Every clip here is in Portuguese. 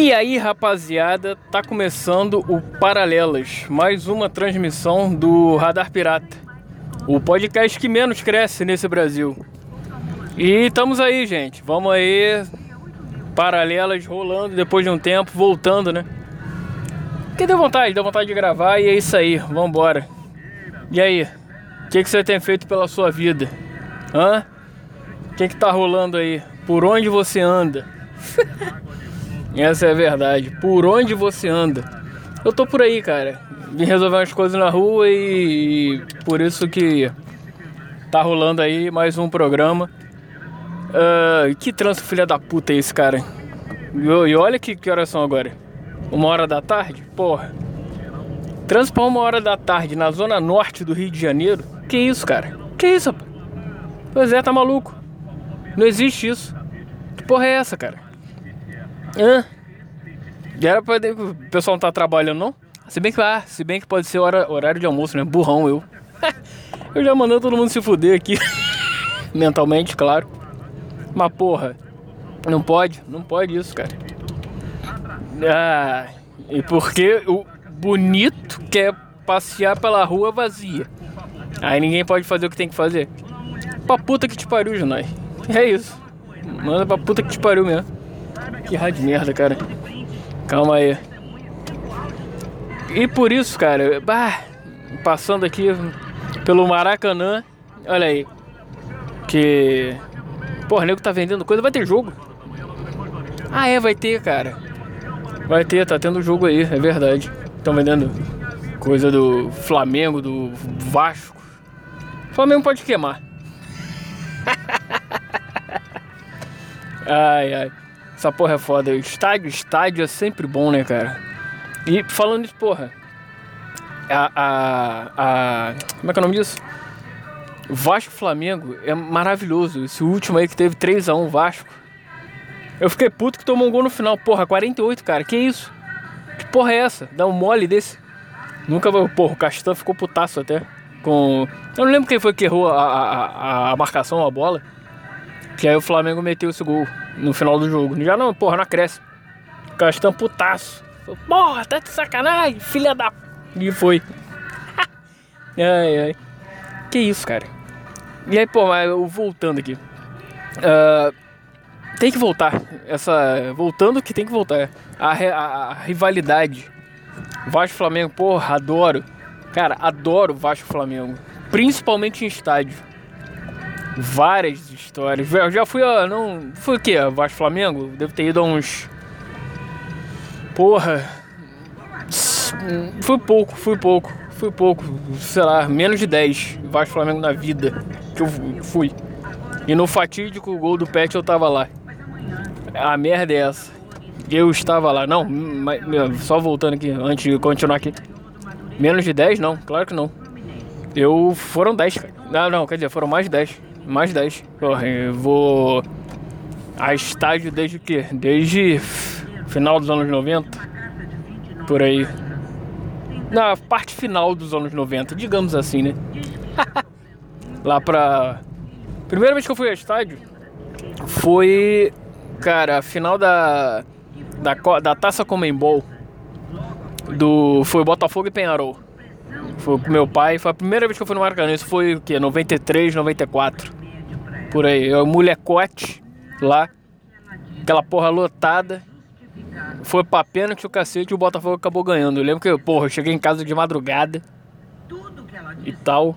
E aí, rapaziada, tá começando o Paralelas, mais uma transmissão do Radar Pirata, o podcast que menos cresce nesse Brasil. E estamos aí, gente. Vamos aí, Paralelas rolando depois de um tempo, voltando, né? Que deu vontade, deu vontade de gravar e é isso aí, vambora. E aí, o que, que você tem feito pela sua vida? Hã? O que, que tá rolando aí? Por onde você anda? Essa é a verdade. Por onde você anda? Eu tô por aí, cara. Vim resolver umas coisas na rua e, e por isso que tá rolando aí mais um programa. Uh, que trânsito filha da puta é esse, cara? E, olha que, que horas são agora. Uma hora da tarde? Porra. Trânsito pra uma hora da tarde na zona norte do Rio de Janeiro? Que isso, cara? Que isso, rapaz? Pois é, tá maluco. Não existe isso. Que porra é essa, cara? Hã? Era pra. O pessoal não tá trabalhando, não? Se bem que, ah, se bem que pode ser hora, horário de almoço, né? Burrão eu. eu já mandando todo mundo se fuder aqui. Mentalmente, claro. Mas porra, não pode, não pode isso, cara. Ah, e porque o bonito quer passear pela rua vazia. Aí ninguém pode fazer o que tem que fazer. Pra puta que te pariu, Junai. É isso. Manda pra puta que te pariu mesmo. Que rádio merda, cara. Calma aí. E por isso, cara, bah, passando aqui pelo Maracanã, olha aí. Que. Porra, nego tá vendendo coisa, vai ter jogo. Ah, é, vai ter, cara. Vai ter, tá tendo jogo aí, é verdade. Estão vendendo coisa do Flamengo, do Vasco. O Flamengo pode queimar. ai, ai. Essa porra é foda. Estádio, estádio é sempre bom, né, cara? E falando isso, porra. A, a, a. Como é que é o nome disso? Vasco Flamengo é maravilhoso. Esse último aí que teve 3x1 Vasco. Eu fiquei puto que tomou um gol no final. Porra, 48, cara. Que isso? Que porra é essa? Dá um mole desse? Nunca vou. Porra, o Castan ficou putaço até. Com. Eu não lembro quem foi que errou a, a, a marcação, a bola. Que aí o Flamengo meteu esse gol no final do jogo. Já não, porra, não cresce. Castan putaço. Porra, tá de sacanagem, filha da. E foi. ai, ai. Que isso, cara. E aí, pô, mas voltando aqui. Uh, tem que voltar. Essa. Voltando que tem que voltar. A, a, a rivalidade. Vasco Flamengo, porra, adoro. Cara, adoro Vasco Flamengo. Principalmente em estádio várias histórias. Eu já fui a. Não. Foi o quê? Vasco Flamengo? Devo ter ido a uns. Porra. Fui pouco, fui pouco, fui pouco. Sei lá, menos de 10 Vasco Flamengo na vida que eu fui. E no fatídico gol do Pet eu tava lá. A merda é essa. Eu estava lá. Não, mas, só voltando aqui, antes de continuar aqui. Menos de 10? Não, claro que não. Eu. Foram 10, cara. Não, não, quer dizer, foram mais de 10. Mais 10. Porra, eu vou a estágio desde o quê? Desde final dos anos 90. Por aí. Na parte final dos anos 90, digamos assim, né? Lá pra. Primeira vez que eu fui ao estádio foi. Cara, a final da. Da, da Taça Comembol. Do. Foi Botafogo e Penharol. Foi com meu pai. Foi a primeira vez que eu fui no Maracanã. Isso foi o quê? 93, 94 por aí. É o molecote lá, aquela porra lotada. Foi pra pênalti o cacete e o Botafogo acabou ganhando. Eu lembro que, porra, eu cheguei em casa de madrugada e tal.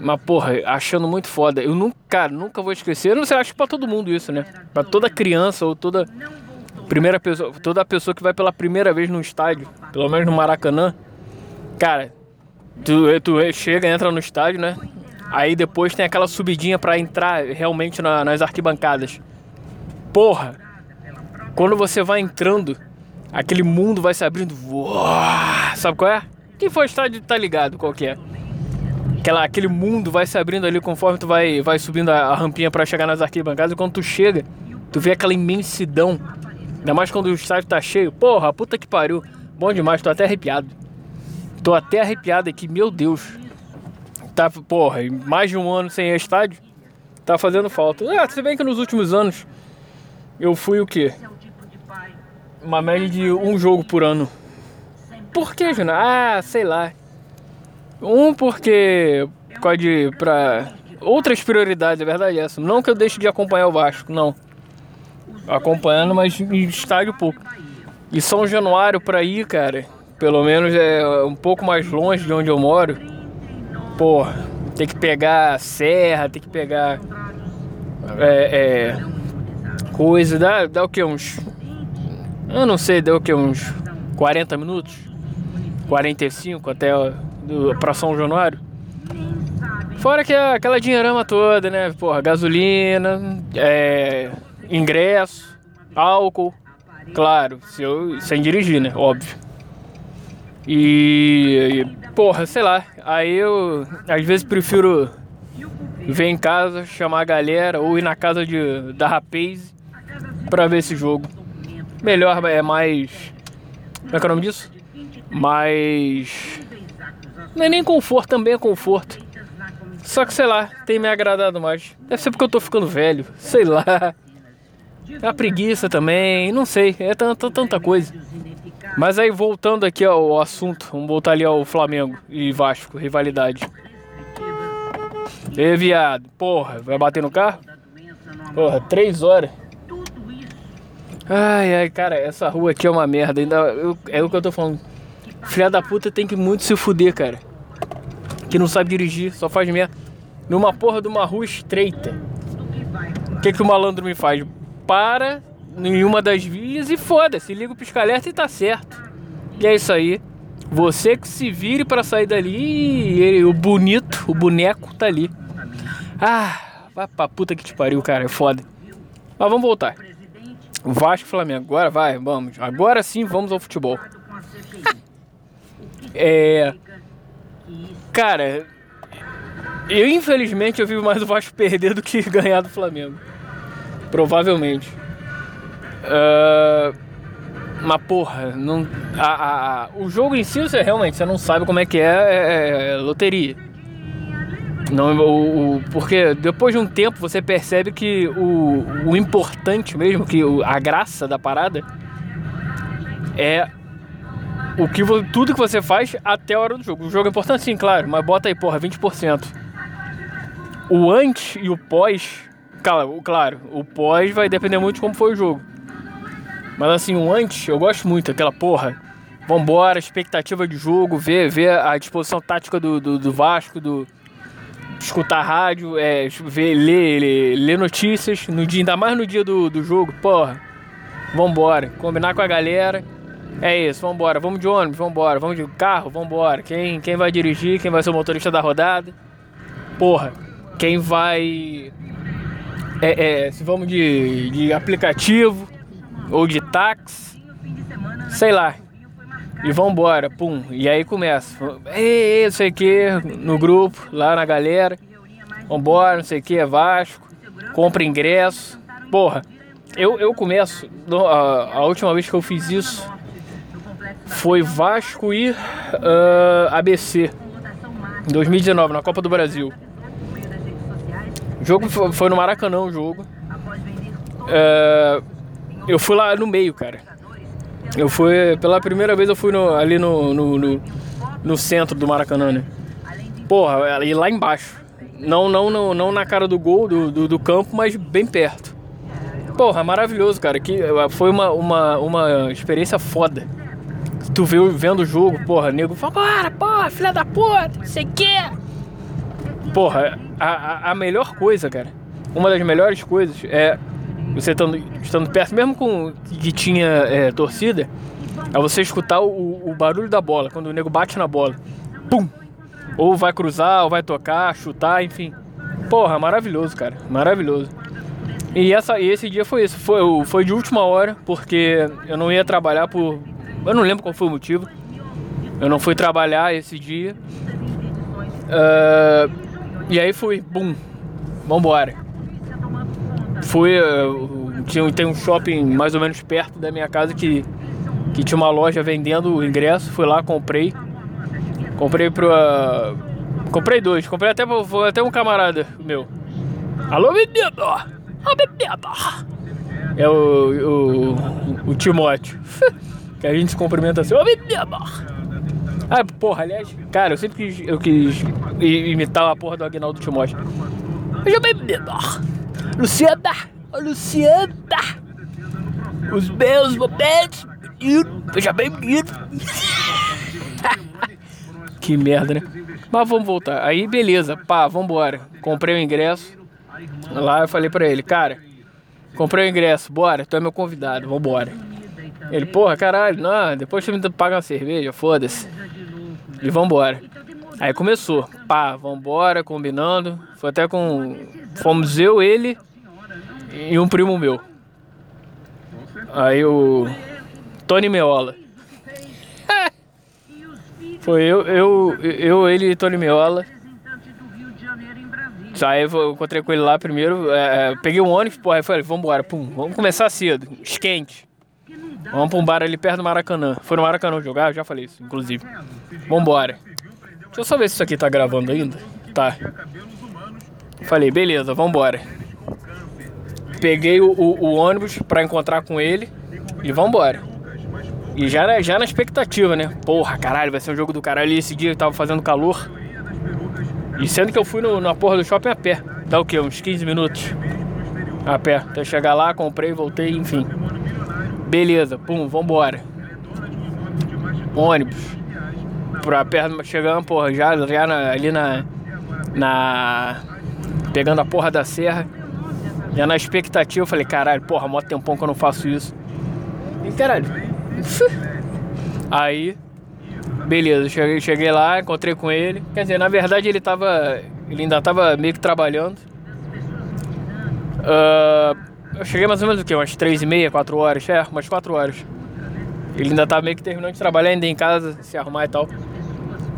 Mas, porra, achando muito foda. Eu nunca, cara, nunca vou esquecer. Eu não sei, acho que pra todo mundo isso, né? Pra toda criança ou toda primeira pessoa, toda pessoa que vai pela primeira vez no estádio, pelo menos no Maracanã. Cara, tu, tu chega, entra no estádio, né? Aí depois tem aquela subidinha para entrar realmente na, nas arquibancadas. Porra! Quando você vai entrando, aquele mundo vai se abrindo. Uou, sabe qual é? Quem for estádio tá ligado qual que é. Aquela, aquele mundo vai se abrindo ali conforme tu vai, vai subindo a, a rampinha para chegar nas arquibancadas. E quando tu chega, tu vê aquela imensidão. Ainda mais quando o estádio tá cheio. Porra, puta que pariu. Bom demais, tô até arrepiado. Tô até arrepiado aqui, meu Deus tá, porra, mais de um ano sem estádio, tá fazendo falta. Ah, se bem que nos últimos anos eu fui o quê? uma média de um jogo por ano. Por que, Júnior? Ah, sei lá. Um porque pode pra outras prioridades, a verdade é essa. Não que eu deixe de acompanhar o Vasco, não. Acompanhando, mas em estádio pouco. E São Januário pra ir, cara, pelo menos é um pouco mais longe de onde eu moro. Porra, tem que pegar serra, tem que pegar é, é, coisa, dá, dá o que? Uns. Eu não sei, deu o que? Uns 40 minutos? 45 até do, pra São Januário? Fora que é aquela dinheirama toda, né? Porra, gasolina, é, ingresso, álcool. Claro, se eu, sem dirigir, né? Óbvio. E, porra, sei lá. Aí eu às vezes prefiro ver em casa, chamar a galera ou ir na casa de, da Rapaz pra ver esse jogo. Melhor, é mais. Como é que é o nome disso? Mais. Não é nem conforto, também é conforto. Só que sei lá, tem me agradado mais. Deve ser porque eu tô ficando velho, sei lá. A preguiça também, não sei, é tanta, tanta coisa. Mas aí voltando aqui ao assunto, vamos voltar ali ao Flamengo e Vasco, rivalidade. Ei, viado, porra, vai bater no carro? Porra, três horas. Ai, ai, cara, essa rua aqui é uma merda. Ainda eu, é o que eu tô falando. Filha da puta tem que muito se fuder, cara. Que não sabe dirigir, só faz merda. Numa porra de uma rua estreita. O que, que o malandro me faz? Para em uma das vias e foda-se, liga o pisca-alerta e tá certo. E é isso aí. Você que se vire para sair dali e ele, o bonito, o boneco tá ali. Ah, vai pra puta que te pariu, cara, é foda. Mas vamos voltar. Vasco Flamengo, agora vai, vamos. Agora sim vamos ao futebol. é. Cara, eu infelizmente eu vi mais o Vasco perder do que ganhar do Flamengo. Provavelmente. Uh, mas porra, não, a, a, o jogo em si você realmente você não sabe como é que é, é, é loteria. Não, o, o, porque depois de um tempo você percebe que o, o importante mesmo, que o, a graça da parada é o que tudo que você faz até a hora do jogo. O jogo é importante sim, claro, mas bota aí, porra, 20%. O antes e o pós, claro, claro, o pós vai depender muito de como foi o jogo. Mas assim, o antes, eu gosto muito, aquela porra. Vambora, expectativa de jogo, ver, ver a disposição tática do, do, do Vasco, do, escutar rádio, é, ver, ler, ler, ler, notícias, no dia, ainda mais no dia do, do jogo, porra. Vambora, combinar com a galera. É isso, vambora, vamos de ônibus, vambora, vamos de carro, vambora. Quem, quem vai dirigir, quem vai ser o motorista da rodada? Porra, quem vai. É, é, se vamos de, de aplicativo ou de táxi, sei lá, e vambora, pum. E aí começa. Ei, não sei o que, no grupo, lá na galera. Vambora, não sei o que, é Vasco. Compra ingresso. Porra, eu, eu começo. A, a última vez que eu fiz isso foi Vasco e uh, ABC. Em 2019, na Copa do Brasil. O jogo foi, foi no Maracanã o jogo. Uh, eu fui lá no meio, cara. Eu fui, pela primeira vez eu fui no, ali no, no, no, no, centro do Maracanã, né? Porra, ali lá embaixo. Não, não, não, não na cara do gol do, do, do campo, mas bem perto. Porra, maravilhoso, cara. Que foi uma, uma, uma experiência foda. Tu viu vendo o jogo, porra, nego fala, bora, porra, filha da puta, sei que. Porra, a, a, a melhor coisa, cara, uma das melhores coisas é você estando, estando perto, mesmo com que tinha é, torcida, é você escutar o, o, barulho da bola, quando o nego bate na bola. Pum! Ou vai cruzar, ou vai tocar, chutar, enfim. Porra, maravilhoso, cara. Maravilhoso. E, essa, esse dia foi isso. Foi, foi de última hora, porque eu não ia trabalhar por. Eu não lembro qual foi o motivo. Eu não fui trabalhar esse dia. Uh, e aí fui, bum, vambora. Fui, uh, tinha, tem um shopping mais ou menos perto da minha casa que, que tinha uma loja vendendo o ingresso. Fui lá, comprei. Comprei pra. Comprei dois. Comprei até, até um camarada meu. Alô, bebida! Alô, bebida! É o, o, o Timóteo. que a gente se cumprimenta assim, ô menino! Ah, porra, aliás, cara, eu sempre quis, eu quis imitar a porra do Agnaldo Timóteo. Veja bem, menino! Luciana! Luciana! Os meus momentos! Veja bem, menino! que merda, né? Mas vamos voltar. Aí, beleza, pá, vambora. Comprei o ingresso. Lá eu falei pra ele, cara, comprei o ingresso, bora, tu é meu convidado, vambora. Ele, porra, caralho, não, depois você me paga uma cerveja, foda-se. E vambora. Aí começou, pá, vambora, combinando. Foi até com. Fomos eu, ele e um primo meu. Aí o. Tony Meola. Foi eu, eu, eu, ele e Tony Meola. Aí eu encontrei com ele lá primeiro, é, peguei um ônibus, porra, aí falei, vambora, pum, vamos começar cedo, esquente. Vamos pra um bar ali perto do Maracanã. Foi no Maracanã jogar, eu já falei isso, inclusive. Vambora. Deixa eu só ver se isso aqui tá gravando ainda. Tá. Falei, beleza, vambora. Peguei o, o, o ônibus pra encontrar com ele e vambora. E já, já na expectativa, né? Porra, caralho, vai ser um jogo do caralho. E esse dia tava fazendo calor. E sendo que eu fui no, na porra do shopping a pé. Dá o quê? Uns 15 minutos a pé. Até chegar lá, comprei, voltei, enfim. Beleza, pum, vambora. Ônibus. Pra perto, chegando, porra, já, já na, ali na. Na. Pegando a porra da serra. Já na expectativa, eu falei, caralho, porra, mó tempão que eu não faço isso. E caralho. Aí Beleza, cheguei, cheguei lá, encontrei com ele. Quer dizer, na verdade ele tava. Ele ainda tava meio que trabalhando. Uh, eu cheguei mais ou menos o quê? Umas três e meia, quatro horas, é, umas quatro horas. Ele ainda tava meio que terminando de trabalhar, ainda em casa, se arrumar e tal.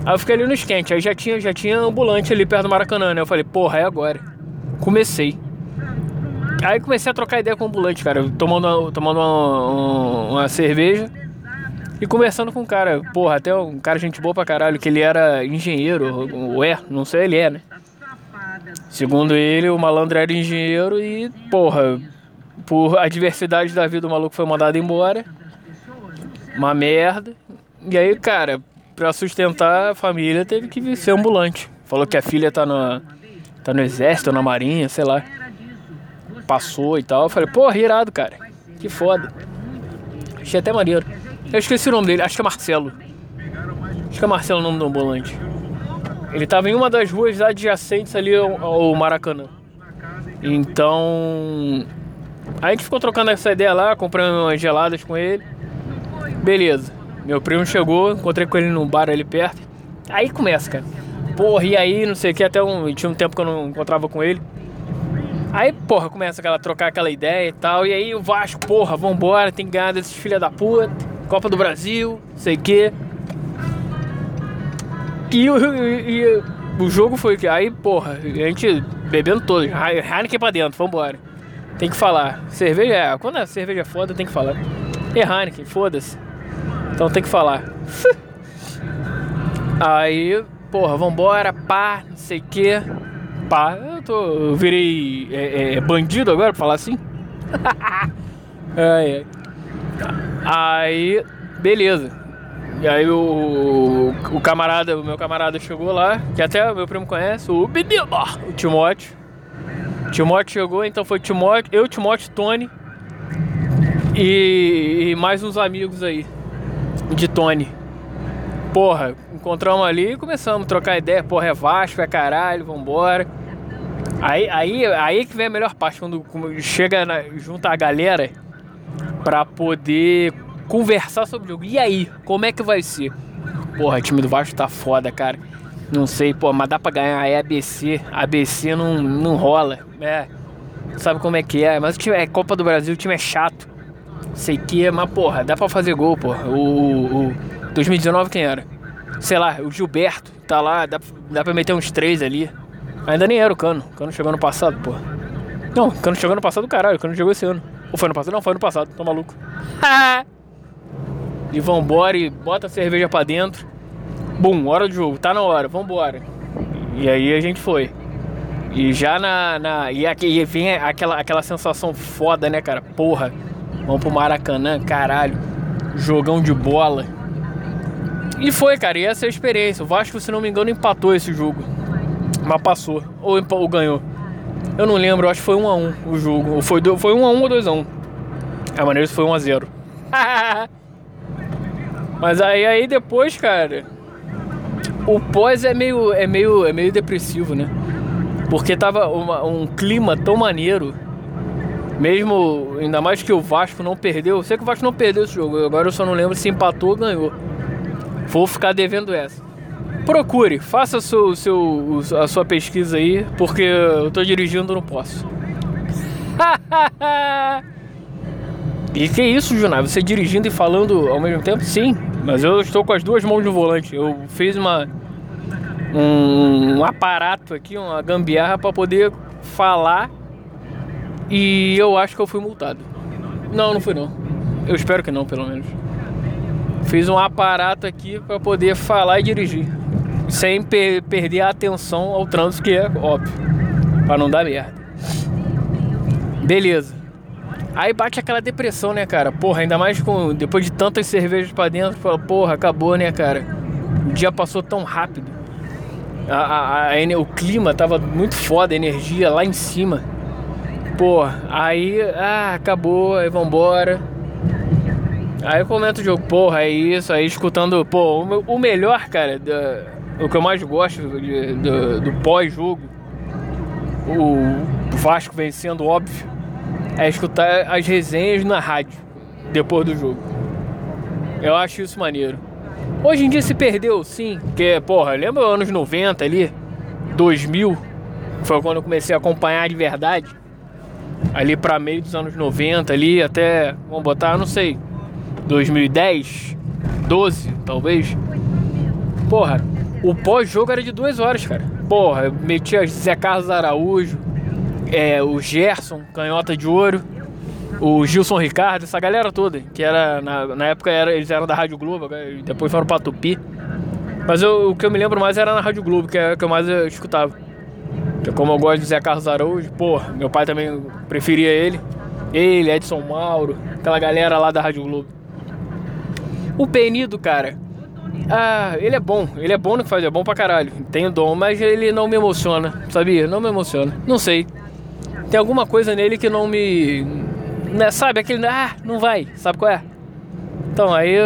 Aí eu fiquei ali no esquente, aí já tinha, já tinha ambulante ali perto do Maracanã, né? Eu falei, porra, é agora. Comecei. Aí comecei a trocar ideia com o ambulante, cara, tomando, tomando uma, uma, uma cerveja. E conversando com um cara, porra, até um cara gente boa pra caralho, que ele era engenheiro, ou é, não sei, ele é, né? Segundo ele, o malandro era engenheiro e, porra, por adversidade da vida, o maluco foi mandado embora. Uma merda. E aí, cara, pra sustentar a família, teve que ser ambulante. Falou que a filha tá no, tá no exército, na marinha, sei lá. Passou e tal. Eu falei, porra, irado, cara. Que foda. Achei até maneiro. Eu esqueci o nome dele, acho que é Marcelo. Acho que é Marcelo o nome do ambulante. Ele tava em uma das ruas adjacentes ali ao, ao Maracanã. Então. A gente ficou trocando essa ideia lá, comprando umas geladas com ele. Beleza. Meu primo chegou, encontrei com ele num bar ali perto. Aí começa, cara. Porra, e aí, não sei o que, até um. Tinha um tempo que eu não encontrava com ele. Aí, porra, começa aquela, trocar aquela ideia e tal. E aí o Vasco, porra, vambora, tem que ganhar desses filha da puta. Copa do Brasil, sei que. E, e, o jogo foi que. Aí, porra, a gente bebendo todo. Heineken pra dentro, vambora. Tem que falar. Cerveja é. Quando a cerveja é foda, tem que falar. E Heineken, foda-se. Então tem que falar. Aí, porra, vambora, pá, não sei o que pá, eu tô. Eu virei é, é, bandido agora pra falar assim. aí, aí, beleza. E aí o, o camarada, o meu camarada chegou lá, que até o meu primo conhece, o Bibiba, o Timóteo. Timóteo chegou, então foi Timóteo, eu, Timóteo, Tony e, e mais uns amigos aí de Tony. Porra, encontramos ali e começamos a trocar ideia. Porra, é Vasco, é caralho, vambora. Aí, aí, aí que vem a melhor parte, quando chega na, junto a galera pra poder conversar sobre o jogo. E aí, como é que vai ser? Porra, o time do Vasco tá foda, cara. Não sei, pô, mas dá pra ganhar. É ABC. ABC não, não rola. É. Sabe como é que é? Mas o time é Copa do Brasil, o time é chato. Sei que, mas porra, dá pra fazer gol, porra. O, o 2019 quem era? Sei lá, o Gilberto tá lá, dá, dá pra meter uns três ali. Ainda nem era o Cano. O Cano chegou ano passado, porra. Não, o Cano chegou ano passado, caralho. O Cano chegou esse ano. Ou foi ano passado? Não, foi ano passado. Tô maluco. e vambora e bota a cerveja pra dentro. Bum, hora do jogo. Tá na hora, vambora. E aí a gente foi. E já na. na e, aqui, e vem aquela, aquela sensação foda, né, cara? Porra, vamos pro Maracanã, caralho. Jogão de bola. E foi, cara, e essa é a experiência. O Vasco, se não me engano, empatou esse jogo. Mas passou. Ou, ou ganhou. Eu não lembro, acho que foi 1x1 um o jogo. Ou foi 1x1 foi um ou 2x1. A maneira foi 1x0. Mas aí, aí depois, cara. O pós é meio, é meio, é meio depressivo, né? Porque tava uma, um clima tão maneiro. Mesmo, ainda mais que o Vasco não perdeu. Eu sei que o Vasco não perdeu esse jogo. Agora eu só não lembro se empatou ou ganhou. Vou ficar devendo essa. Procure, faça seu, seu, a sua pesquisa aí, porque eu tô dirigindo, não posso. e que isso, Junai? Você dirigindo e falando ao mesmo tempo? Sim, mas eu estou com as duas mãos no volante. Eu fiz uma um, um aparato aqui, uma gambiarra para poder falar e eu acho que eu fui multado. Não, não fui não. Eu espero que não, pelo menos. Fiz um aparato aqui para poder falar e dirigir sem per perder a atenção ao trânsito, que é óbvio, para não dar merda. Beleza. Aí bate aquela depressão, né, cara? Porra, ainda mais com depois de tantas cervejas para dentro, fala, porra, acabou, né, cara? O dia passou tão rápido. A, a, a, o clima tava muito foda, a energia lá em cima. Porra, aí, ah, acabou, aí vambora. Aí eu comento o jogo, porra, é isso, aí escutando, pô, o, melhor, cara, o que eu mais gosto de, do, do pós-jogo, o Vasco vencendo, óbvio, é escutar as resenhas na rádio depois do jogo. Eu acho isso maneiro. Hoje em dia se perdeu, sim, porque, porra, lembra anos 90 ali, 2000, foi quando eu comecei a acompanhar de verdade. Ali para meio dos anos 90 ali até, vamos botar, não sei, 2010, 12, talvez. Porra, o pós-jogo era de duas horas, cara. Porra, eu metia Zé Carlos Araújo, é, o Gerson, canhota de ouro, o Gilson Ricardo, essa galera toda, que era na, na época era, eles eram da Rádio Globo, depois foram pra Tupi. Mas eu, o que eu me lembro mais era na Rádio Globo, que é o que eu mais escutava. Como eu gosto de Zé Carlos Araújo, porra, meu pai também preferia ele. Ele, Edson Mauro, aquela galera lá da Rádio Globo. O Penido, cara, ah, ele é bom, ele é bom no que faz, é bom pra caralho. Tem dom, mas ele não me emociona, sabia? Não me emociona. Não sei. Tem alguma coisa nele que não me. Né, sabe, aquele. Ah, não vai, sabe qual é? Então, aí.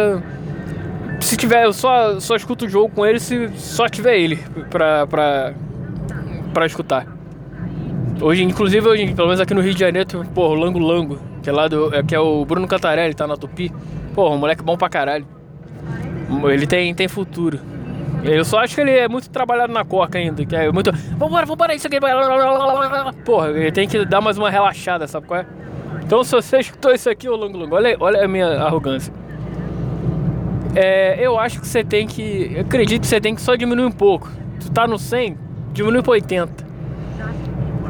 Se tiver, eu só, só escuto o jogo com ele se só tiver ele pra, pra, pra escutar. Hoje, inclusive, hoje, pelo menos aqui no Rio de Janeiro, pô, o Lango Lango, que é lá do. É, que é o Bruno Cantarelli, tá na Tupi. Pô, um moleque bom pra caralho. Ele tem, tem futuro. Eu só acho que ele é muito trabalhado na coca ainda, que é muito. Vambora, vambora, isso aqui. Porra, ele tem que dar mais uma relaxada, sabe qual é? Então se você escutou isso aqui, ô Longo Longo, olha, olha a minha arrogância. É, eu acho que você tem que. Eu acredito que você tem que só diminuir um pouco. Tu tá no 100, diminui pra 80.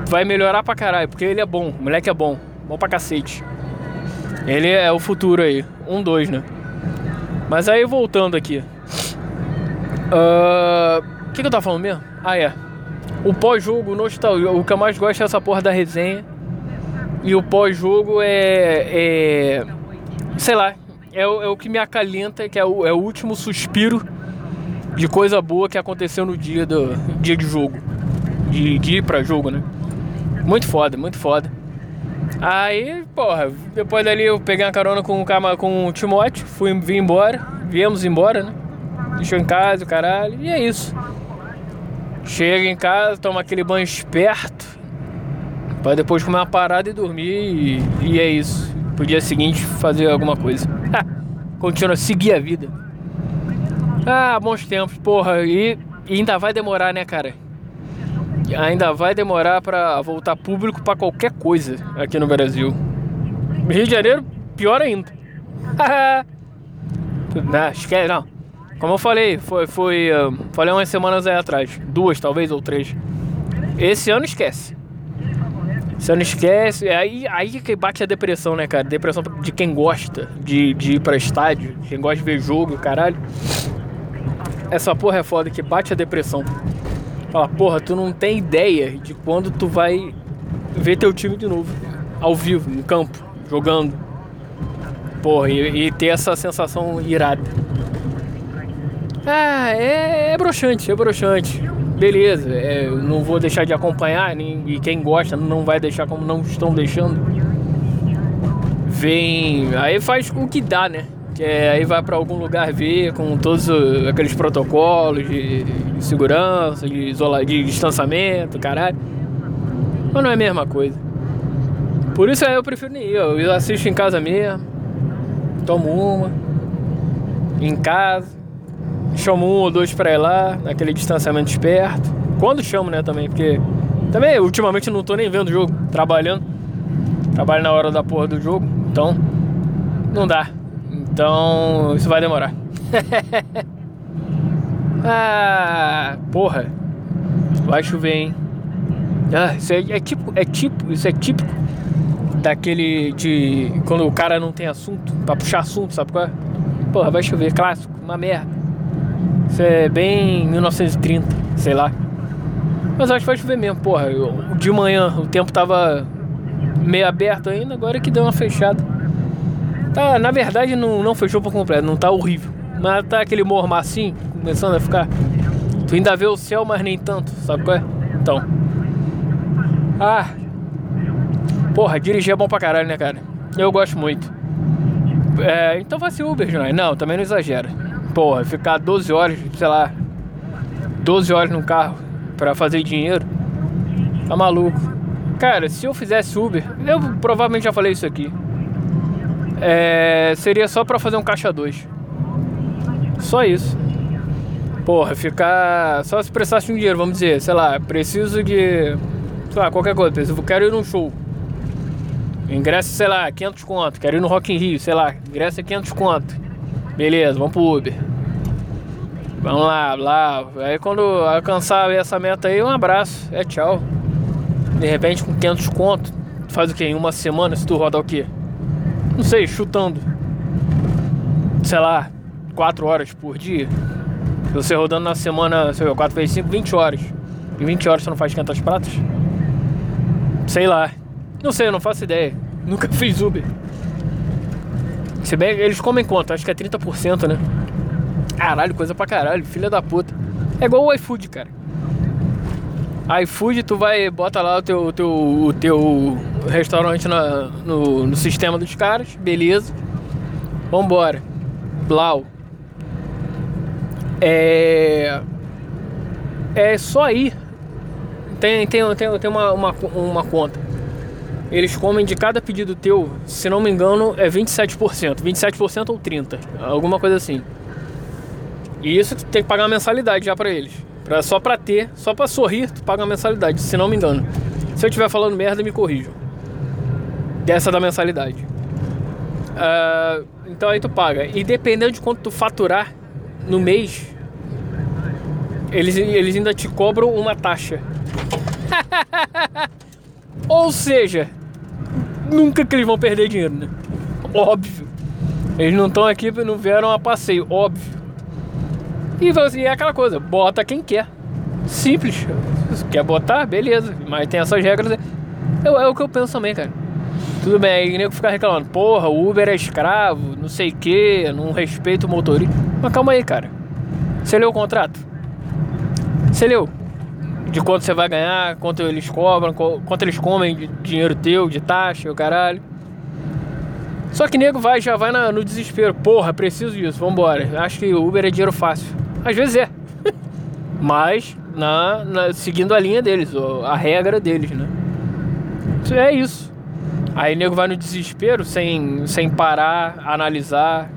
Vai melhorar pra caralho, porque ele é bom, o moleque é bom. Bom pra cacete. Ele é o futuro aí. Um, dois, né? Mas aí voltando aqui. Ah, o uh, que, que eu tava falando mesmo? Ah, é. O pós-jogo, nostalgia. O que eu mais gosto é essa porra da resenha. E o pós-jogo é, é. Sei lá. É, é, o que me acalenta, que é o, é o último suspiro de coisa boa que aconteceu no dia do dia de jogo. De, de ir pra jogo, né? Muito foda, muito foda. Aí, porra, depois dali eu peguei uma carona com, com o Timóteo, fui, vim embora, viemos embora, né? Deixou em casa, o caralho, e é isso. Chega em casa, toma aquele banho esperto, pra depois comer uma parada e dormir, e, e é isso. Pro dia seguinte fazer alguma coisa. Continua, seguir a vida. Ah, bons tempos, porra, e, e ainda vai demorar, né, cara? ainda vai demorar para voltar público para qualquer coisa aqui no Brasil. Rio de Janeiro, pior ainda. não, esquece, não. Como eu falei, foi, foi falei umas semanas aí atrás, duas talvez ou três. Esse ano esquece. Esse ano esquece, é aí, aí que bate a depressão, né, cara? Depressão de quem gosta de, de ir pra estádio, quem gosta de ver jogo, caralho. Essa porra é foda que bate a depressão. Fala, porra, tu não tem ideia de quando tu vai ver teu time de novo, ao vivo, no campo, jogando. Porra, e, e ter essa sensação irada. Ah, é, é broxante, é broxante. Beleza, é, não vou deixar de acompanhar, nem, e quem gosta não vai deixar como não estão deixando. Vem. Aí faz o que dá, né? Que é, aí vai para algum lugar ver com todos aqueles protocolos de, de segurança, de, isola, de distanciamento, caralho. Mas não é a mesma coisa. Por isso aí eu prefiro nem ir. Eu assisto em casa mesmo. Tomo uma. Em casa. Chamo um ou dois pra ir lá, naquele distanciamento esperto. Quando chamo, né, também, porque. Também, ultimamente não tô nem vendo o jogo, trabalhando. Trabalho na hora da porra do jogo, então. Não dá. Então, isso vai demorar. ah, porra. Vai chover, hein? Ah, isso é, é tipo, é tipo, isso é típico daquele de quando o cara não tem assunto, pra puxar assunto, sabe qual é? Porra, vai chover, clássico, uma merda. Isso é bem 1930, sei lá. Mas acho que vai chover mesmo, porra. De manhã o tempo tava meio aberto ainda, agora é que deu uma fechada. Tá, na verdade não, não fechou por completo, não tá horrível. Mas tá aquele mormacinho começando a ficar. Tu ainda vê o céu, mas nem tanto, sabe qual é? Então. Ah. Porra, dirigir é bom pra caralho, né, cara? Eu gosto muito. É, então vai ser Uber, Jonai. Não, também não exagera. Porra, ficar 12 horas, sei lá, 12 horas no carro pra fazer dinheiro. Tá maluco. Cara, se eu fizesse Uber, eu provavelmente já falei isso aqui é, seria só para fazer um caixa 2. Só isso. Porra, ficar. Só se prestasse um dinheiro, vamos dizer, sei lá, preciso de. Sei lá, qualquer coisa, preciso, quero ir num show. Ingresso, sei lá, 500 conto. Quero ir no Rock in Rio, sei lá, ingresso é 500 conto. Beleza, vamos pro Uber. Vamos lá, lá. Aí quando alcançar essa meta aí, um abraço. É tchau. De repente com 500 conto, faz o quê? Em uma semana se tu rodar o quê? Não sei, chutando, sei lá, 4 horas por dia. Você rodando na semana, sei lá, 4 vezes 5, 20 horas. Em 20 horas você não faz 500 pratas? Sei lá. Não sei, eu não faço ideia. Nunca fiz Uber. Se bem eles comem quanto? Acho que é 30%, né? Caralho, coisa pra caralho, filha da puta. É igual o iFood, cara iFood, tu vai, bota lá o teu, o teu, o teu restaurante na, no, no sistema dos caras, beleza. Vambora. Blau. É. É só aí. Tem, tem, tem, tem uma, uma, uma conta. Eles comem de cada pedido teu, se não me engano, é 27%. 27% ou 30%. Alguma coisa assim. E isso tem que pagar uma mensalidade já pra eles. Pra, só pra ter, só pra sorrir, tu paga uma mensalidade, se não me engano. Se eu estiver falando merda, me corrijam. Dessa da mensalidade. Uh, então aí tu paga. E dependendo de quanto tu faturar no mês, eles, eles ainda te cobram uma taxa. Ou seja, nunca que eles vão perder dinheiro, né? Óbvio. Eles não estão aqui, não vieram a passeio, óbvio. E, assim, é aquela coisa, bota quem quer. Simples. Quer botar, beleza. Mas tem essas regras. É, é o que eu penso também, cara. Tudo bem, aí nego ficar reclamando, porra, o Uber é escravo, não sei o que, não respeita o motorista. Mas calma aí, cara. Você leu o contrato? Você leu? De quanto você vai ganhar, quanto eles cobram, quanto eles comem de dinheiro teu, de taxa, o caralho. Só que nego vai, já vai na, no desespero. Porra, preciso disso, vambora. Acho que o Uber é dinheiro fácil. Às vezes é. Mas na, na, seguindo a linha deles, a regra deles, né? É isso. Aí o nego vai no desespero sem, sem parar, analisar,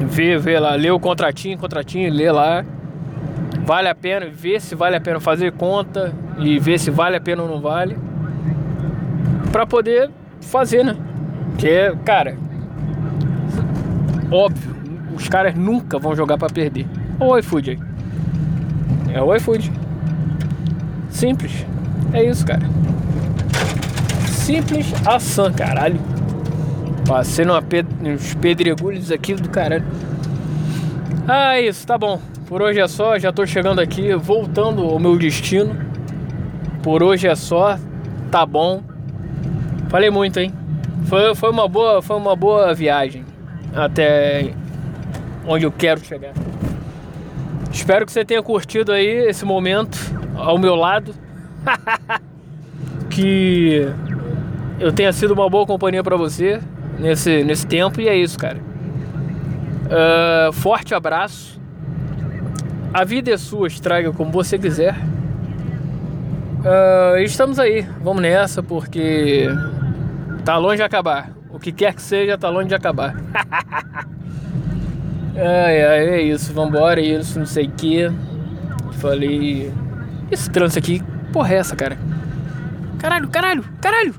ver, ver lá, ler o contratinho, contratinho, ler lá. Vale a pena, ver se vale a pena fazer conta e ver se vale a pena ou não vale. Pra poder fazer, né? Que, cara, óbvio, os caras nunca vão jogar para perder. O iFood aí. É o iFood. Simples. É isso, cara. Simples ação, caralho. Passei numa pe... uns pedregulhos aqui do caralho. Ah, isso, tá bom. Por hoje é só, já tô chegando aqui, voltando ao meu destino. Por hoje é só, tá bom. Falei muito, hein? Foi, foi, uma, boa, foi uma boa viagem até onde eu quero chegar. Espero que você tenha curtido aí esse momento ao meu lado. que eu tenha sido uma boa companhia para você nesse, nesse tempo. E é isso, cara. Uh, forte abraço. A vida é sua, estraga como você quiser. Uh, estamos aí, vamos nessa, porque tá longe de acabar. O que quer que seja, tá longe de acabar. ai, ai, é isso, vambora, é isso, não sei o que. Falei. Esse trânsito aqui, porra é essa, cara? Caralho, caralho, caralho!